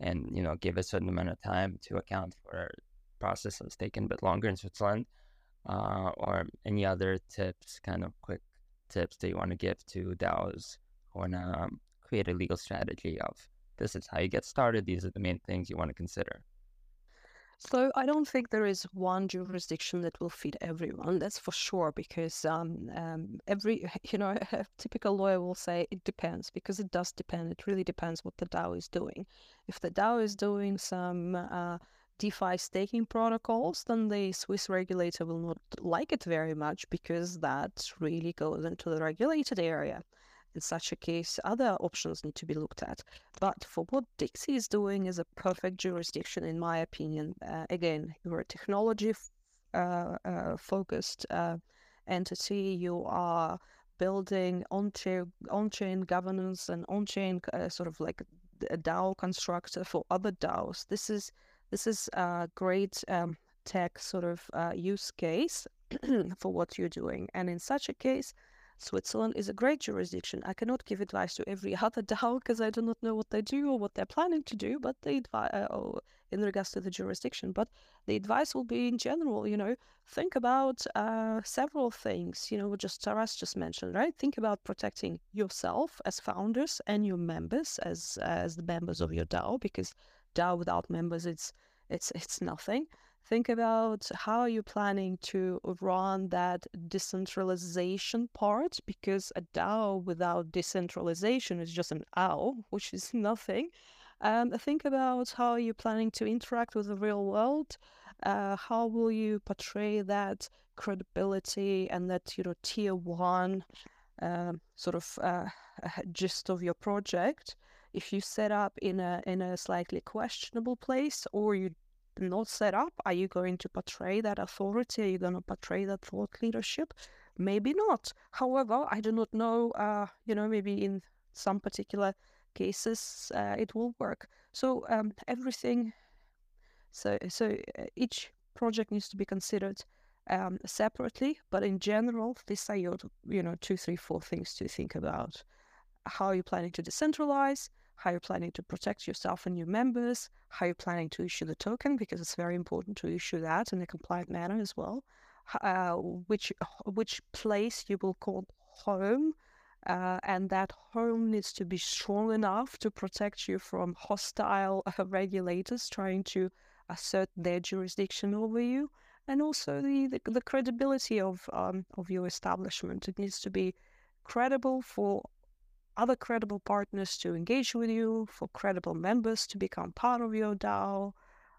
and you know, give a certain amount of time to account for processes taking a bit longer in Switzerland, uh, or any other tips, kind of quick tips that you want to give to DAOs who want to um, create a legal strategy of this is how you get started. These are the main things you want to consider. So I don't think there is one jurisdiction that will fit everyone. That's for sure, because um, um, every <laughs> you know <laughs> a typical lawyer will say it depends because it does depend. It really depends what the DAO is doing. If the DAO is doing some uh, DeFi staking protocols, then the Swiss regulator will not like it very much because that really goes into the regulated area in such a case, other options need to be looked at. But for what DeXe is doing is a perfect jurisdiction, in my opinion. Uh, again, you're a technology uh, uh, focused uh, entity. You are building on-chain, governance and on-chain uh, sort of like a DAO constructor for other DAOs. This is this is a great um, tech sort of uh, use case <clears throat> for what you're doing. And in such a case, Switzerland is a great jurisdiction. I cannot give advice to every <laughs> other DAO because I do not know what they do or what they're planning to do, but the advice uh, in regards to the jurisdiction. But the advice will be in general, you know, think about uh, several things, you know, just Taras just mentioned, right? Think about protecting yourself as founders and your members as as the members of your DAO, because DAO without members, it's it's it's nothing think about how you're planning to run that decentralization part because a DAO without decentralization is just an OW, <laughs> which is nothing. Um, think about how you're planning to interact with the real world. Uh, how will you portray that credibility and that you know tier one um, sort of uh, <laughs> gist of your project? If you set up in a in a slightly questionable place, or you not set up, are you going to portray that authority? Are you going to portray that thought leadership? Maybe not. However, I do not know. Uh, you know, maybe in some particular cases uh, it will work. So um, everything. So so uh, each project needs to be considered um, separately, but in general, these are your you know two, three, four things to think about. How are you planning to decentralize? How you're planning to protect yourself and your members? How you're planning to issue the token because it's very important to issue that in a compliant manner as well. Uh, which which place you will call home uh, and that home needs to be strong enough to protect you from hostile uh, regulators trying to assert their jurisdiction over you, and also the the, the credibility of um, of your establishment. It needs to be credible for other credible partners to engage with you, for credible members to become part of your DAO.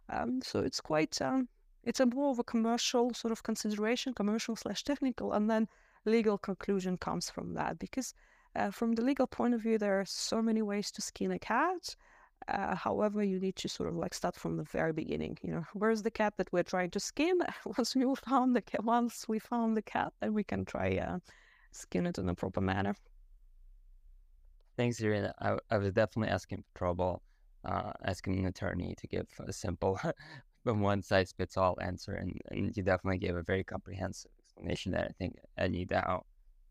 Um, so it's quite um, it's a more of a commercial sort of consideration, commercial slash technical, and then legal conclusion comes from that because uh, from the legal point of view there are so many ways to skin a cat uh, however you need to sort of like start from the very beginning you know where's the cat that we're trying to skin <laughs> once we found the cat once we found the cat then we can try uh, skin it in a proper manner thanks irina i, I was definitely asking for trouble uh, asking an attorney to give a simple <laughs> one size fits all answer and, and you definitely gave a very comprehensive explanation that I think any DAO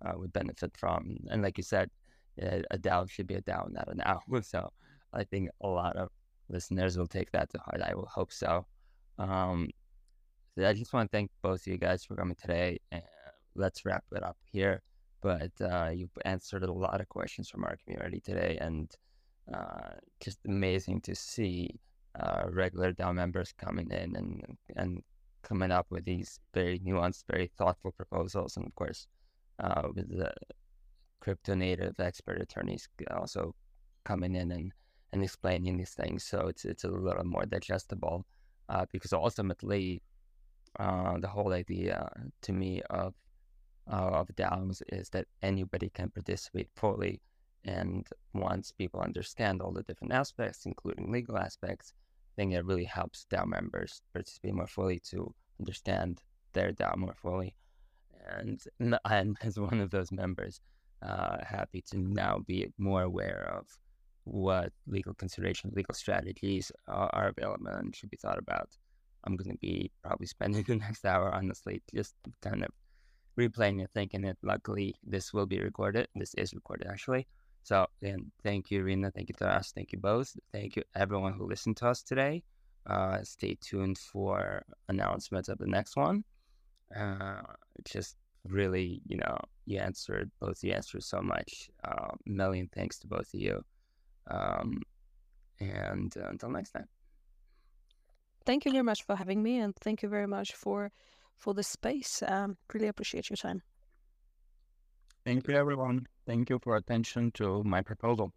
uh, would benefit from. And like you said, a DAO should be a DAO, not an <laughs> OW. So I think a lot of listeners will take that to heart. I will hope so. Um, so I just want to thank both of you guys for coming today. And let's wrap it up here. But uh, you've answered a lot of questions from our community today, and uh, just amazing to see uh, regular DAO members coming in and and coming up with these very nuanced, very thoughtful proposals, and of course, uh, with the crypto native expert attorneys also coming in and, and explaining these things, so it's it's a little more digestible. Uh, because ultimately, uh, the whole idea to me of uh, of DAOs is that anybody can participate fully, and once people understand all the different aspects, including legal aspects, I think it really helps DAO members participate more fully to understand their DAO more fully. And I'm, <laughs> as one of those members, uh, happy to now be more aware of what legal considerations, legal strategies are, are available and should be thought about. I'm going to be probably spending <laughs> the next hour, honestly, just kind of replaying it, thinking it. Luckily, this will be recorded. This is recorded, actually. So, again, thank you, Irina. Thank you, Taras. Thank you both. Thank you, everyone who listened to us today. Uh, stay tuned for announcements of the next one. Uh, just really, you know, you answered both the answers so much. Uh, million thanks to both of you. Um, and uh, until next time. Thank you very much for having me, and thank you very much for for the space. Um, really appreciate your time. Thank you, everyone. Thank you for attention to my proposal.